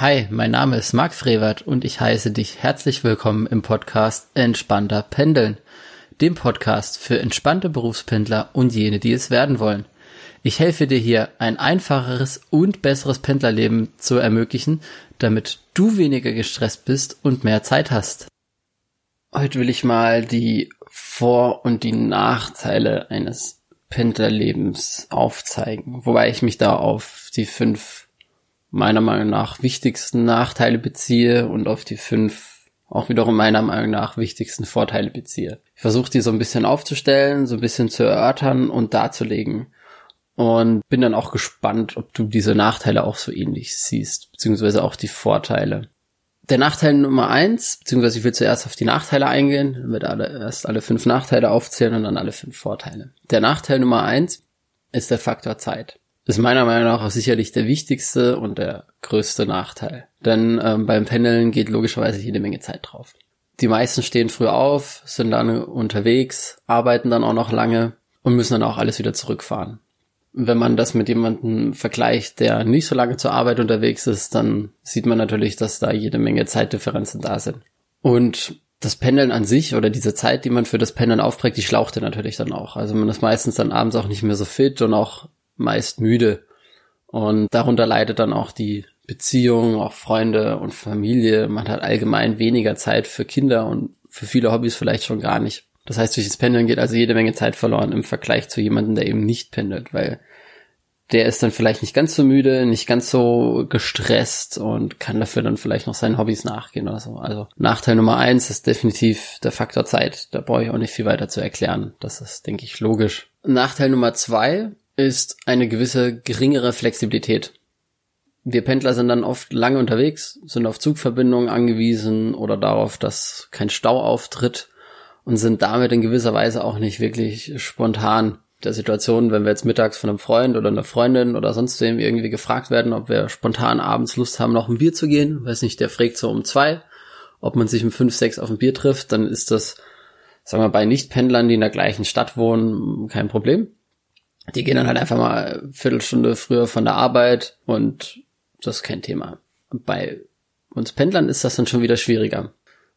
Hi, mein Name ist Marc Frevert und ich heiße dich herzlich willkommen im Podcast Entspannter Pendeln, dem Podcast für entspannte Berufspendler und jene, die es werden wollen. Ich helfe dir hier, ein einfacheres und besseres Pendlerleben zu ermöglichen, damit du weniger gestresst bist und mehr Zeit hast. Heute will ich mal die Vor- und die Nachteile eines Pendlerlebens aufzeigen, wobei ich mich da auf die fünf meiner Meinung nach wichtigsten Nachteile beziehe und auf die fünf auch wiederum meiner Meinung nach wichtigsten Vorteile beziehe. Ich versuche die so ein bisschen aufzustellen, so ein bisschen zu erörtern und darzulegen. Und bin dann auch gespannt, ob du diese Nachteile auch so ähnlich siehst, beziehungsweise auch die Vorteile. Der Nachteil Nummer eins, beziehungsweise ich will zuerst auf die Nachteile eingehen, dann wird alle, erst alle fünf Nachteile aufzählen und dann alle fünf Vorteile. Der Nachteil Nummer eins ist der Faktor Zeit ist meiner Meinung nach auch sicherlich der wichtigste und der größte Nachteil. Denn ähm, beim Pendeln geht logischerweise jede Menge Zeit drauf. Die meisten stehen früh auf, sind lange unterwegs, arbeiten dann auch noch lange und müssen dann auch alles wieder zurückfahren. Wenn man das mit jemandem vergleicht, der nicht so lange zur Arbeit unterwegs ist, dann sieht man natürlich, dass da jede Menge Zeitdifferenzen da sind. Und das Pendeln an sich oder diese Zeit, die man für das Pendeln aufbringt, die schlauchte natürlich dann auch. Also man ist meistens dann abends auch nicht mehr so fit und auch meist müde. Und darunter leidet dann auch die Beziehung, auch Freunde und Familie. Man hat allgemein weniger Zeit für Kinder und für viele Hobbys vielleicht schon gar nicht. Das heißt, durch das Pendeln geht also jede Menge Zeit verloren im Vergleich zu jemandem, der eben nicht pendelt, weil der ist dann vielleicht nicht ganz so müde, nicht ganz so gestresst und kann dafür dann vielleicht noch seinen Hobbys nachgehen oder so. Also Nachteil Nummer eins ist definitiv der Faktor Zeit. Da brauche ich auch nicht viel weiter zu erklären. Das ist, denke ich, logisch. Nachteil Nummer zwei ist eine gewisse geringere Flexibilität. Wir Pendler sind dann oft lange unterwegs, sind auf Zugverbindungen angewiesen oder darauf, dass kein Stau auftritt und sind damit in gewisser Weise auch nicht wirklich spontan der Situation, wenn wir jetzt mittags von einem Freund oder einer Freundin oder sonst wem irgendwie gefragt werden, ob wir spontan abends Lust haben, noch ein Bier zu gehen, weiß nicht, der fragt so um zwei, ob man sich um fünf, sechs auf ein Bier trifft, dann ist das, sagen wir, bei Nichtpendlern, die in der gleichen Stadt wohnen, kein Problem. Die gehen dann halt einfach mal Viertelstunde früher von der Arbeit und das ist kein Thema. Bei uns Pendlern ist das dann schon wieder schwieriger.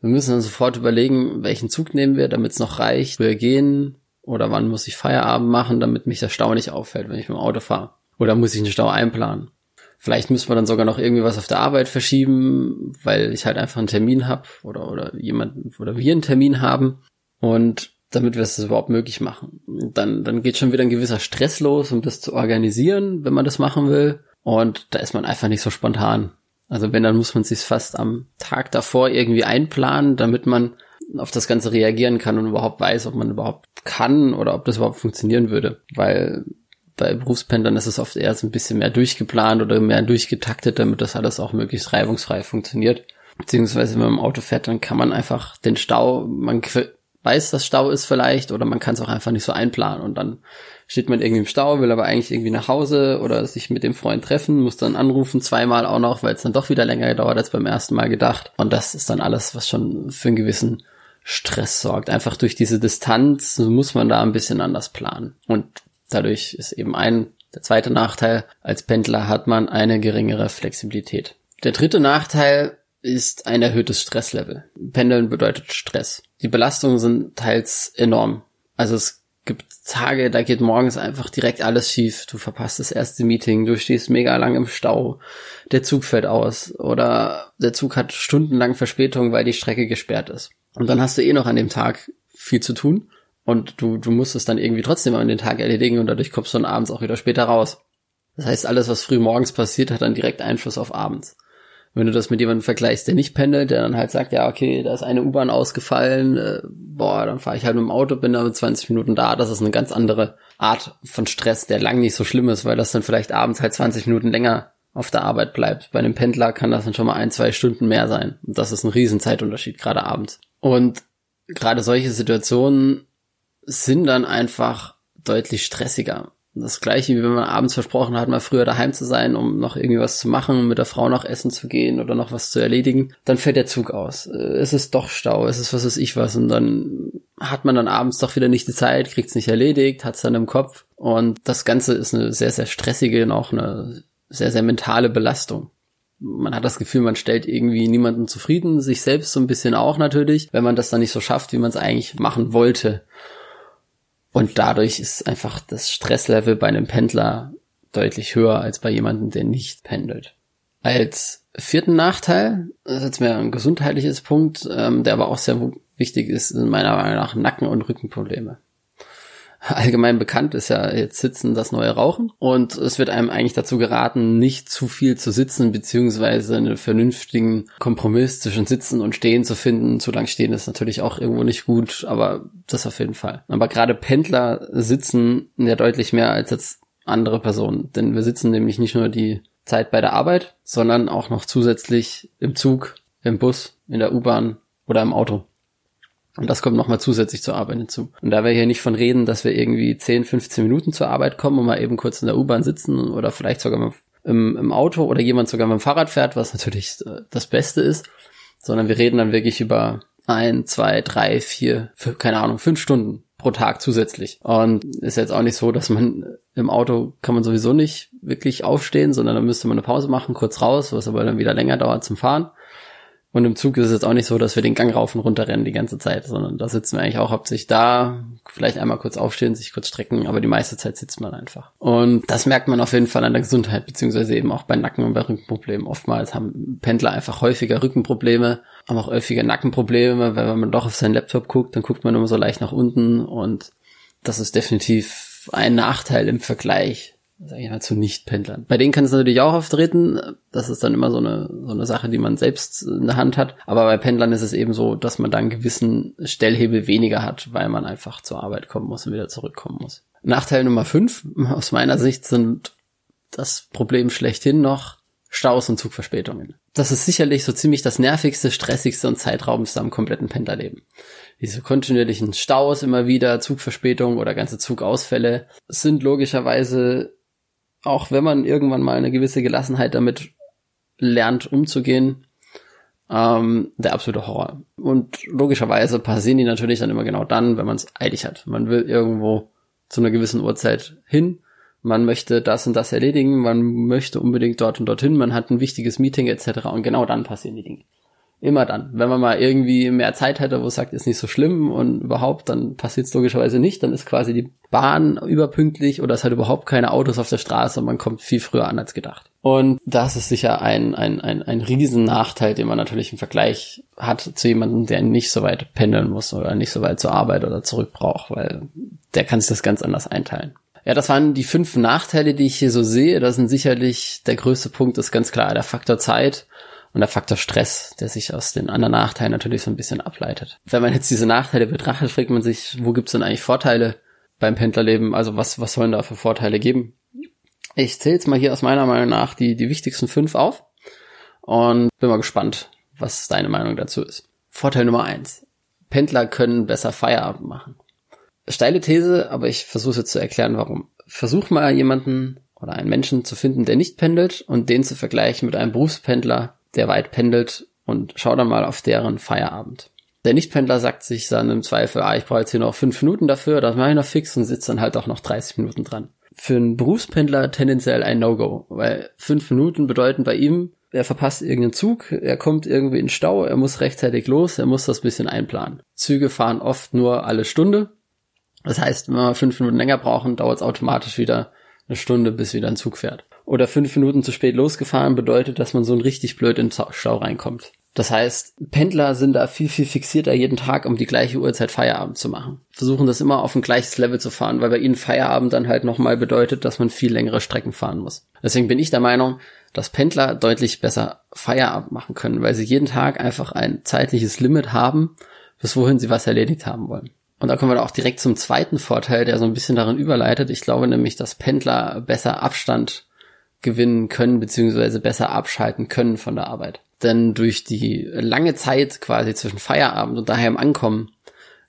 Wir müssen dann sofort überlegen, welchen Zug nehmen wir, damit es noch reicht. Wir gehen oder wann muss ich Feierabend machen, damit mich der Stau nicht auffällt, wenn ich mit dem Auto fahre. Oder muss ich einen Stau einplanen. Vielleicht müssen wir dann sogar noch irgendwie was auf der Arbeit verschieben, weil ich halt einfach einen Termin habe oder, oder jemand oder wir einen Termin haben. Und damit wir es überhaupt möglich machen. Dann, dann geht schon wieder ein gewisser Stress los, um das zu organisieren, wenn man das machen will. Und da ist man einfach nicht so spontan. Also wenn, dann muss man sich fast am Tag davor irgendwie einplanen, damit man auf das Ganze reagieren kann und überhaupt weiß, ob man überhaupt kann oder ob das überhaupt funktionieren würde. Weil bei Berufspendlern ist es oft eher so ein bisschen mehr durchgeplant oder mehr durchgetaktet, damit das alles auch möglichst reibungsfrei funktioniert. Beziehungsweise wenn man im Auto fährt, dann kann man einfach den Stau, man weiß, dass Stau ist vielleicht, oder man kann es auch einfach nicht so einplanen und dann steht man irgendwie im Stau, will aber eigentlich irgendwie nach Hause oder sich mit dem Freund treffen, muss dann anrufen, zweimal auch noch, weil es dann doch wieder länger gedauert als beim ersten Mal gedacht. Und das ist dann alles, was schon für einen gewissen Stress sorgt. Einfach durch diese Distanz muss man da ein bisschen anders planen. Und dadurch ist eben ein, der zweite Nachteil, als Pendler hat man eine geringere Flexibilität. Der dritte Nachteil ist ein erhöhtes Stresslevel. Pendeln bedeutet Stress. Die Belastungen sind teils enorm. Also es gibt Tage, da geht morgens einfach direkt alles schief. Du verpasst das erste Meeting, du stehst mega lang im Stau, der Zug fällt aus oder der Zug hat stundenlang Verspätung, weil die Strecke gesperrt ist. Und dann hast du eh noch an dem Tag viel zu tun und du, du musst es dann irgendwie trotzdem an den Tag erledigen und dadurch kommst du dann abends auch wieder später raus. Das heißt, alles, was früh morgens passiert, hat dann direkt Einfluss auf abends wenn du das mit jemandem vergleichst, der nicht pendelt, der dann halt sagt, ja, okay, da ist eine U-Bahn ausgefallen, äh, boah, dann fahre ich halt mit dem Auto, bin da mit 20 Minuten da, das ist eine ganz andere Art von Stress, der lang nicht so schlimm ist, weil das dann vielleicht abends halt 20 Minuten länger auf der Arbeit bleibt. Bei einem Pendler kann das dann schon mal ein, zwei Stunden mehr sein. Und das ist ein Riesenzeitunterschied, gerade abends. Und gerade solche Situationen sind dann einfach deutlich stressiger. Das gleiche, wie wenn man abends versprochen hat, mal früher daheim zu sein, um noch irgendwie was zu machen, mit der Frau noch essen zu gehen oder noch was zu erledigen. Dann fällt der Zug aus. Äh, es ist doch Stau, es ist was weiß ich was. Und dann hat man dann abends doch wieder nicht die Zeit, kriegt's nicht erledigt, hat's dann im Kopf. Und das Ganze ist eine sehr, sehr stressige und auch eine sehr, sehr mentale Belastung. man hat das Gefühl, man stellt irgendwie niemanden zufrieden, sich selbst so ein bisschen auch natürlich, wenn man das dann nicht so schafft, wie man es eigentlich machen wollte. Und dadurch ist einfach das Stresslevel bei einem Pendler deutlich höher als bei jemandem, der nicht pendelt. Als vierten Nachteil, das ist jetzt mehr ein gesundheitliches Punkt, ähm, der aber auch sehr wichtig ist, sind meiner Meinung nach Nacken- und Rückenprobleme allgemein bekannt ist ja jetzt Sitzen das neue Rauchen. Und es wird einem eigentlich dazu geraten, nicht zu viel zu sitzen, beziehungsweise einen vernünftigen Kompromiss zwischen Sitzen und Stehen zu finden. Zu lang stehen ist natürlich auch irgendwo nicht gut, aber das auf jeden Fall. Aber gerade Pendler sitzen ja deutlich mehr als jetzt andere Personen. Denn wir sitzen nämlich nicht nur die Zeit bei der Arbeit, sondern auch noch zusätzlich im Zug, im Bus, in der U-Bahn oder im Auto. Und das kommt nochmal zusätzlich zur Arbeit hinzu. Und da wir hier nicht von reden, dass wir irgendwie 10, 15 Minuten zur Arbeit kommen und mal eben kurz in der U-Bahn sitzen oder vielleicht sogar im, im Auto oder jemand sogar mit dem Fahrrad fährt, was natürlich äh, das Beste ist, sondern wir reden dann wirklich über ein, zwei, drei, vier, fünf, keine Ahnung, fünf Stunden pro Tag zusätzlich. Und ist jetzt auch nicht so, dass man im Auto kann man sowieso nicht wirklich aufstehen, sondern da müsste man eine Pause machen, kurz raus, was aber dann wieder länger dauert zum Fahren. Und im Zug ist es jetzt auch nicht so, dass wir den Gang rauf und runter rennen die ganze Zeit, sondern da sitzen wir eigentlich auch hauptsächlich da, vielleicht einmal kurz aufstehen, sich kurz strecken, aber die meiste Zeit sitzt man einfach. Und das merkt man auf jeden Fall an der Gesundheit, beziehungsweise eben auch bei Nacken- und bei Rückenproblemen. Oftmals haben Pendler einfach häufiger Rückenprobleme, haben auch häufiger Nackenprobleme, weil wenn man doch auf seinen Laptop guckt, dann guckt man immer so leicht nach unten und das ist definitiv ein Nachteil im Vergleich sag ich mal, zu Nicht-Pendlern. Bei denen kann es natürlich auch auftreten. Das ist dann immer so eine, so eine Sache, die man selbst in der Hand hat. Aber bei Pendlern ist es eben so, dass man dann gewissen Stellhebel weniger hat, weil man einfach zur Arbeit kommen muss und wieder zurückkommen muss. Nachteil Nummer fünf aus meiner Sicht sind das Problem schlechthin noch Staus und Zugverspätungen. Das ist sicherlich so ziemlich das nervigste, stressigste und zeitraubendste am kompletten Pendlerleben. Diese kontinuierlichen Staus immer wieder, Zugverspätungen oder ganze Zugausfälle sind logischerweise auch wenn man irgendwann mal eine gewisse Gelassenheit damit lernt umzugehen, ähm, der absolute Horror. Und logischerweise passieren die natürlich dann immer genau dann, wenn man es eilig hat. Man will irgendwo zu einer gewissen Uhrzeit hin, man möchte das und das erledigen, man möchte unbedingt dort und dorthin, man hat ein wichtiges Meeting etc. Und genau dann passieren die Dinge. Immer dann. Wenn man mal irgendwie mehr Zeit hätte, wo es sagt, ist nicht so schlimm und überhaupt, dann passiert es logischerweise nicht. Dann ist quasi die Bahn überpünktlich oder es hat überhaupt keine Autos auf der Straße und man kommt viel früher an als gedacht. Und das ist sicher ein, ein, ein, ein riesen Nachteil, den man natürlich im Vergleich hat zu jemandem, der nicht so weit pendeln muss oder nicht so weit zur Arbeit oder zurück braucht, weil der kann sich das ganz anders einteilen. Ja, das waren die fünf Nachteile, die ich hier so sehe. Das sind sicherlich der größte Punkt ist ganz klar der Faktor Zeit und der Faktor Stress, der sich aus den anderen Nachteilen natürlich so ein bisschen ableitet. Wenn man jetzt diese Nachteile betrachtet, fragt man sich, wo gibt's denn eigentlich Vorteile beim Pendlerleben? Also was, was sollen da für Vorteile geben? Ich zähle jetzt mal hier aus meiner Meinung nach die, die wichtigsten fünf auf und bin mal gespannt, was deine Meinung dazu ist. Vorteil Nummer eins. Pendler können besser Feierabend machen. Steile These, aber ich versuche jetzt zu erklären, warum. Versuch mal jemanden oder einen Menschen zu finden, der nicht pendelt und den zu vergleichen mit einem Berufspendler, der weit pendelt und schau dann mal auf deren Feierabend. Der Nichtpendler sagt sich dann im Zweifel, ah, ich brauche jetzt hier noch fünf Minuten dafür, das mache ich noch fix und sitzt dann halt auch noch 30 Minuten dran. Für einen Berufspendler tendenziell ein No-Go, weil fünf Minuten bedeuten bei ihm, er verpasst irgendeinen Zug, er kommt irgendwie in Stau, er muss rechtzeitig los, er muss das bisschen einplanen. Züge fahren oft nur alle Stunde. Das heißt, wenn wir fünf Minuten länger brauchen, dauert es automatisch wieder eine Stunde, bis wieder ein Zug fährt oder fünf Minuten zu spät losgefahren bedeutet, dass man so ein richtig blöd in Stau reinkommt. Das heißt, Pendler sind da viel, viel fixierter jeden Tag, um die gleiche Uhrzeit Feierabend zu machen. Versuchen das immer auf ein gleiches Level zu fahren, weil bei ihnen Feierabend dann halt nochmal bedeutet, dass man viel längere Strecken fahren muss. Deswegen bin ich der Meinung, dass Pendler deutlich besser Feierabend machen können, weil sie jeden Tag einfach ein zeitliches Limit haben, bis wohin sie was erledigt haben wollen. Und da kommen wir auch direkt zum zweiten Vorteil, der so ein bisschen darin überleitet. Ich glaube nämlich, dass Pendler besser Abstand gewinnen können, beziehungsweise besser abschalten können von der Arbeit. Denn durch die lange Zeit quasi zwischen Feierabend und daheim ankommen,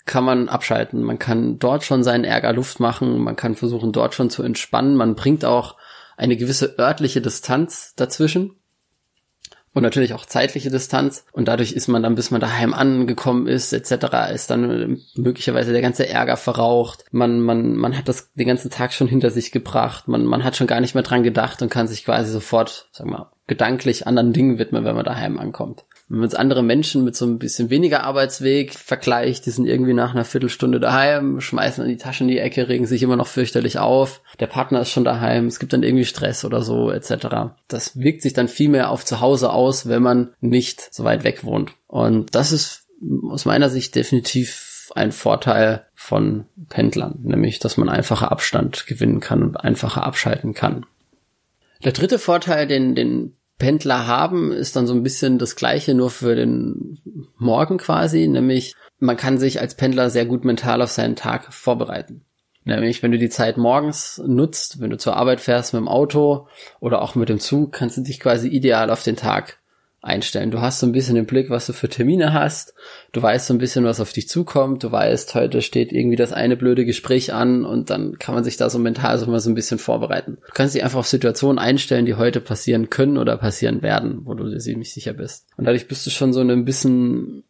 kann man abschalten. Man kann dort schon seinen Ärger Luft machen, man kann versuchen, dort schon zu entspannen. Man bringt auch eine gewisse örtliche Distanz dazwischen und natürlich auch zeitliche Distanz. Und dadurch ist man dann, bis man daheim angekommen ist, etc., ist dann möglicherweise der ganze Ärger verraucht. Man, man, man hat das den ganzen Tag schon hinter sich gebracht. Man, man hat schon gar nicht mehr dran gedacht und kann sich quasi sofort, sag mal, gedanklich anderen Dingen widmen, wenn man daheim ankommt. Wenn man jetzt andere Menschen mit so ein bisschen weniger Arbeitsweg vergleicht, die sind irgendwie nach einer Viertelstunde daheim, schmeißen an die Taschen in die Ecke, regen sich immer noch fürchterlich auf, der Partner ist schon daheim, es gibt dann irgendwie Stress oder so, etc. Das wirkt sich dann viel mehr auf zu Hause aus, wenn man nicht so weit weg wohnt. Und das ist aus meiner Sicht definitiv ein Vorteil von Pendlern, nämlich, dass man einfacher Abstand gewinnen kann und einfacher abschalten kann. Der dritte Vorteil, den, den Pendler haben, ist dann so ein bisschen das gleiche nur für den Morgen quasi, nämlich man kann sich als Pendler sehr gut mental auf seinen Tag vorbereiten. Nämlich, wenn du die Zeit morgens nutzt, wenn du zur Arbeit fährst mit dem Auto oder auch mit dem Zug, kannst du dich quasi ideal auf den Tag einstellen. Du hast so ein bisschen den Blick, was du für Termine hast. Du weißt so ein bisschen, was auf dich zukommt. Du weißt, heute steht irgendwie das eine blöde Gespräch an und dann kann man sich da so mental so mal so ein bisschen vorbereiten. Du kannst dich einfach auf Situationen einstellen, die heute passieren können oder passieren werden, wo du dir ziemlich sicher bist. Und dadurch bist du schon so in einem bisschen,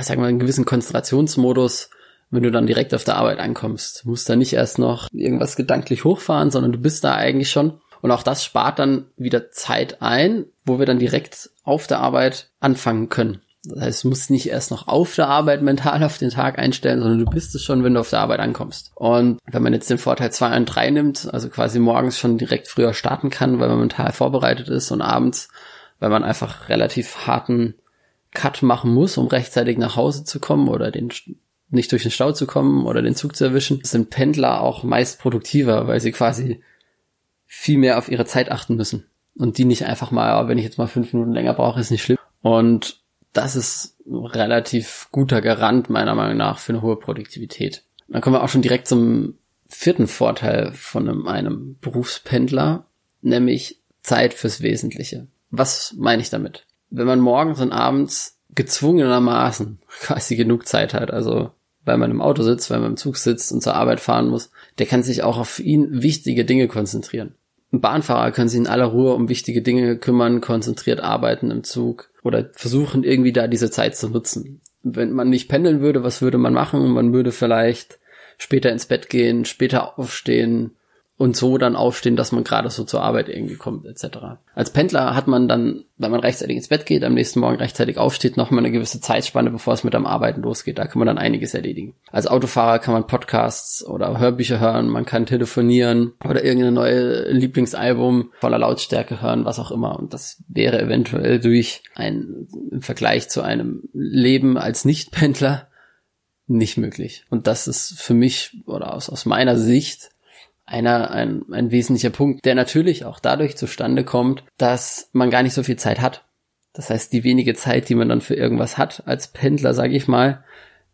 sag mal, einen gewissen Konzentrationsmodus, wenn du dann direkt auf der Arbeit ankommst. Du musst da nicht erst noch irgendwas gedanklich hochfahren, sondern du bist da eigentlich schon und auch das spart dann wieder Zeit ein, wo wir dann direkt auf der Arbeit anfangen können. Das heißt, du musst nicht erst noch auf der Arbeit mental auf den Tag einstellen, sondern du bist es schon, wenn du auf der Arbeit ankommst. Und wenn man jetzt den Vorteil 2 und 3 nimmt, also quasi morgens schon direkt früher starten kann, weil man mental vorbereitet ist und abends, weil man einfach relativ harten Cut machen muss, um rechtzeitig nach Hause zu kommen oder den nicht durch den Stau zu kommen oder den Zug zu erwischen, sind Pendler auch meist produktiver, weil sie quasi viel mehr auf ihre Zeit achten müssen. Und die nicht einfach mal, wenn ich jetzt mal fünf Minuten länger brauche, ist nicht schlimm. Und das ist relativ guter Garant meiner Meinung nach für eine hohe Produktivität. Dann kommen wir auch schon direkt zum vierten Vorteil von einem, einem Berufspendler, nämlich Zeit fürs Wesentliche. Was meine ich damit? Wenn man morgens und abends gezwungenermaßen quasi genug Zeit hat, also weil man im Auto sitzt, weil man im Zug sitzt und zur Arbeit fahren muss, der kann sich auch auf ihn wichtige Dinge konzentrieren. Bahnfahrer kann sich in aller Ruhe um wichtige Dinge kümmern, konzentriert arbeiten im Zug oder versuchen irgendwie da diese Zeit zu nutzen. Wenn man nicht pendeln würde, was würde man machen? Man würde vielleicht später ins Bett gehen, später aufstehen, und so dann aufstehen, dass man gerade so zur Arbeit irgendwie kommt, etc. Als Pendler hat man dann, wenn man rechtzeitig ins Bett geht, am nächsten Morgen rechtzeitig aufsteht, noch mal eine gewisse Zeitspanne, bevor es mit dem Arbeiten losgeht. Da kann man dann einiges erledigen. Als Autofahrer kann man Podcasts oder Hörbücher hören, man kann telefonieren oder irgendeine neue Lieblingsalbum voller Lautstärke hören, was auch immer. Und das wäre eventuell durch ein, im Vergleich zu einem Leben als Nicht-Pendler nicht möglich. Und das ist für mich oder aus, aus meiner Sicht einer, ein, ein wesentlicher Punkt, der natürlich auch dadurch zustande kommt, dass man gar nicht so viel Zeit hat. Das heißt, die wenige Zeit, die man dann für irgendwas hat als Pendler, sage ich mal,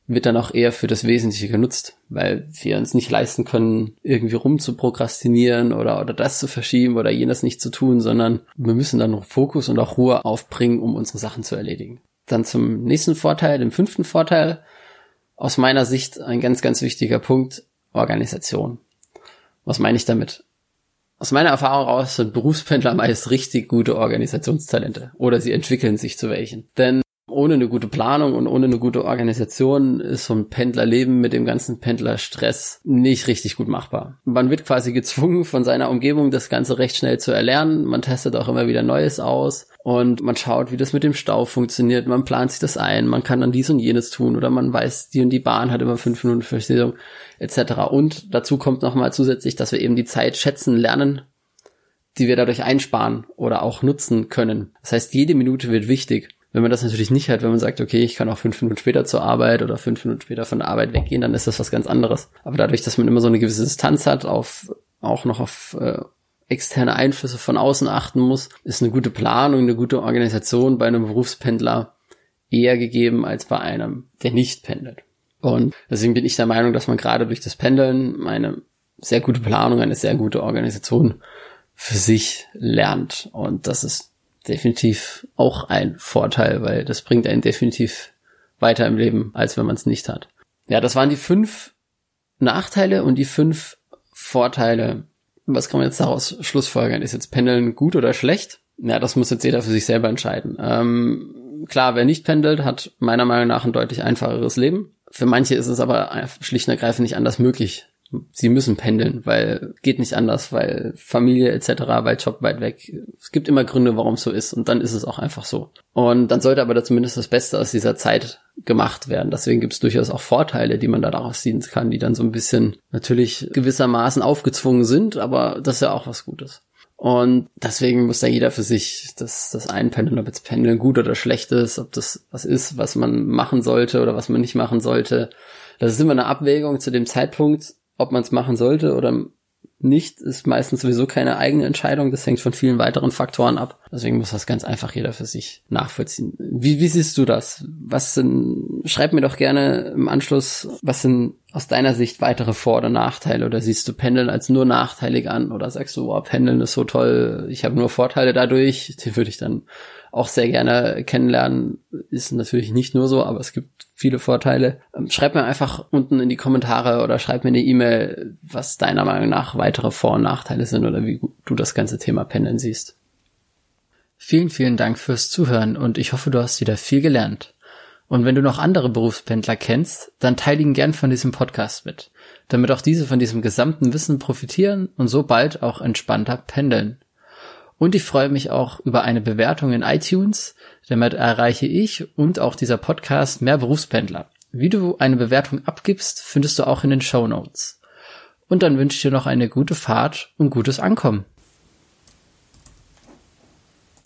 wird dann auch eher für das Wesentliche genutzt, weil wir uns nicht leisten können, irgendwie rumzuprokrastinieren oder, oder das zu verschieben oder jenes nicht zu tun, sondern wir müssen dann Fokus und auch Ruhe aufbringen, um unsere Sachen zu erledigen. Dann zum nächsten Vorteil, dem fünften Vorteil. Aus meiner Sicht ein ganz, ganz wichtiger Punkt, Organisation. Was meine ich damit? Aus meiner Erfahrung raus sind Berufspendler meist richtig gute Organisationstalente oder sie entwickeln sich zu welchen. Denn ohne eine gute Planung und ohne eine gute Organisation ist so ein Pendlerleben mit dem ganzen Pendlerstress nicht richtig gut machbar. Man wird quasi gezwungen, von seiner Umgebung das Ganze recht schnell zu erlernen. Man testet auch immer wieder Neues aus und man schaut, wie das mit dem Stau funktioniert. Man plant sich das ein. Man kann dann dies und jenes tun oder man weiß, die und die Bahn hat immer fünf Minuten Verspätung etc. Und dazu kommt nochmal zusätzlich, dass wir eben die Zeit schätzen lernen, die wir dadurch einsparen oder auch nutzen können. Das heißt, jede Minute wird wichtig. Wenn man das natürlich nicht hat, wenn man sagt, okay, ich kann auch fünf Minuten später zur Arbeit oder fünf Minuten später von der Arbeit weggehen, dann ist das was ganz anderes. Aber dadurch, dass man immer so eine gewisse Distanz hat, auf, auch noch auf äh, externe Einflüsse von außen achten muss, ist eine gute Planung, eine gute Organisation bei einem Berufspendler eher gegeben als bei einem, der nicht pendelt. Und deswegen bin ich der Meinung, dass man gerade durch das Pendeln eine sehr gute Planung, eine sehr gute Organisation für sich lernt. Und das ist definitiv auch ein Vorteil, weil das bringt einen definitiv weiter im Leben, als wenn man es nicht hat. Ja, das waren die fünf Nachteile und die fünf Vorteile. Was kann man jetzt daraus schlussfolgern? Ist jetzt Pendeln gut oder schlecht? Ja, das muss jetzt jeder für sich selber entscheiden. Ähm, klar, wer nicht pendelt, hat meiner Meinung nach ein deutlich einfacheres Leben. Für manche ist es aber schlicht und ergreifend nicht anders möglich, sie müssen pendeln, weil geht nicht anders, weil Familie etc., weil Job weit weg. Es gibt immer Gründe, warum es so ist und dann ist es auch einfach so. Und dann sollte aber da zumindest das Beste aus dieser Zeit gemacht werden. Deswegen gibt es durchaus auch Vorteile, die man da daraus ziehen kann, die dann so ein bisschen natürlich gewissermaßen aufgezwungen sind, aber das ist ja auch was Gutes. Und deswegen muss da jeder für sich das, das einpendeln, ob jetzt Pendeln gut oder schlecht ist, ob das was ist, was man machen sollte oder was man nicht machen sollte. Das ist immer eine Abwägung zu dem Zeitpunkt, ob man es machen sollte oder nicht, ist meistens sowieso keine eigene Entscheidung. Das hängt von vielen weiteren Faktoren ab. Deswegen muss das ganz einfach jeder für sich nachvollziehen. Wie, wie siehst du das? Was sind, schreib mir doch gerne im Anschluss, was sind aus deiner Sicht weitere Vor- oder Nachteile? Oder siehst du Pendeln als nur nachteilig an? Oder sagst du, oh, Pendeln ist so toll, ich habe nur Vorteile dadurch? Die würde ich dann auch sehr gerne kennenlernen. Ist natürlich nicht nur so, aber es gibt viele Vorteile. Ähm, schreib mir einfach unten in die Kommentare oder schreib mir eine E-Mail, was deiner Meinung nach weitere Vor- und Nachteile sind oder wie du das ganze Thema Pendeln siehst. Vielen, vielen Dank fürs Zuhören und ich hoffe, du hast wieder viel gelernt. Und wenn du noch andere Berufspendler kennst, dann teile ihnen gern von diesem Podcast mit, damit auch diese von diesem gesamten Wissen profitieren und so bald auch entspannter pendeln. Und ich freue mich auch über eine Bewertung in iTunes. Damit erreiche ich und auch dieser Podcast mehr Berufspendler. Wie du eine Bewertung abgibst, findest du auch in den Show Notes. Und dann wünsche ich dir noch eine gute Fahrt und gutes Ankommen.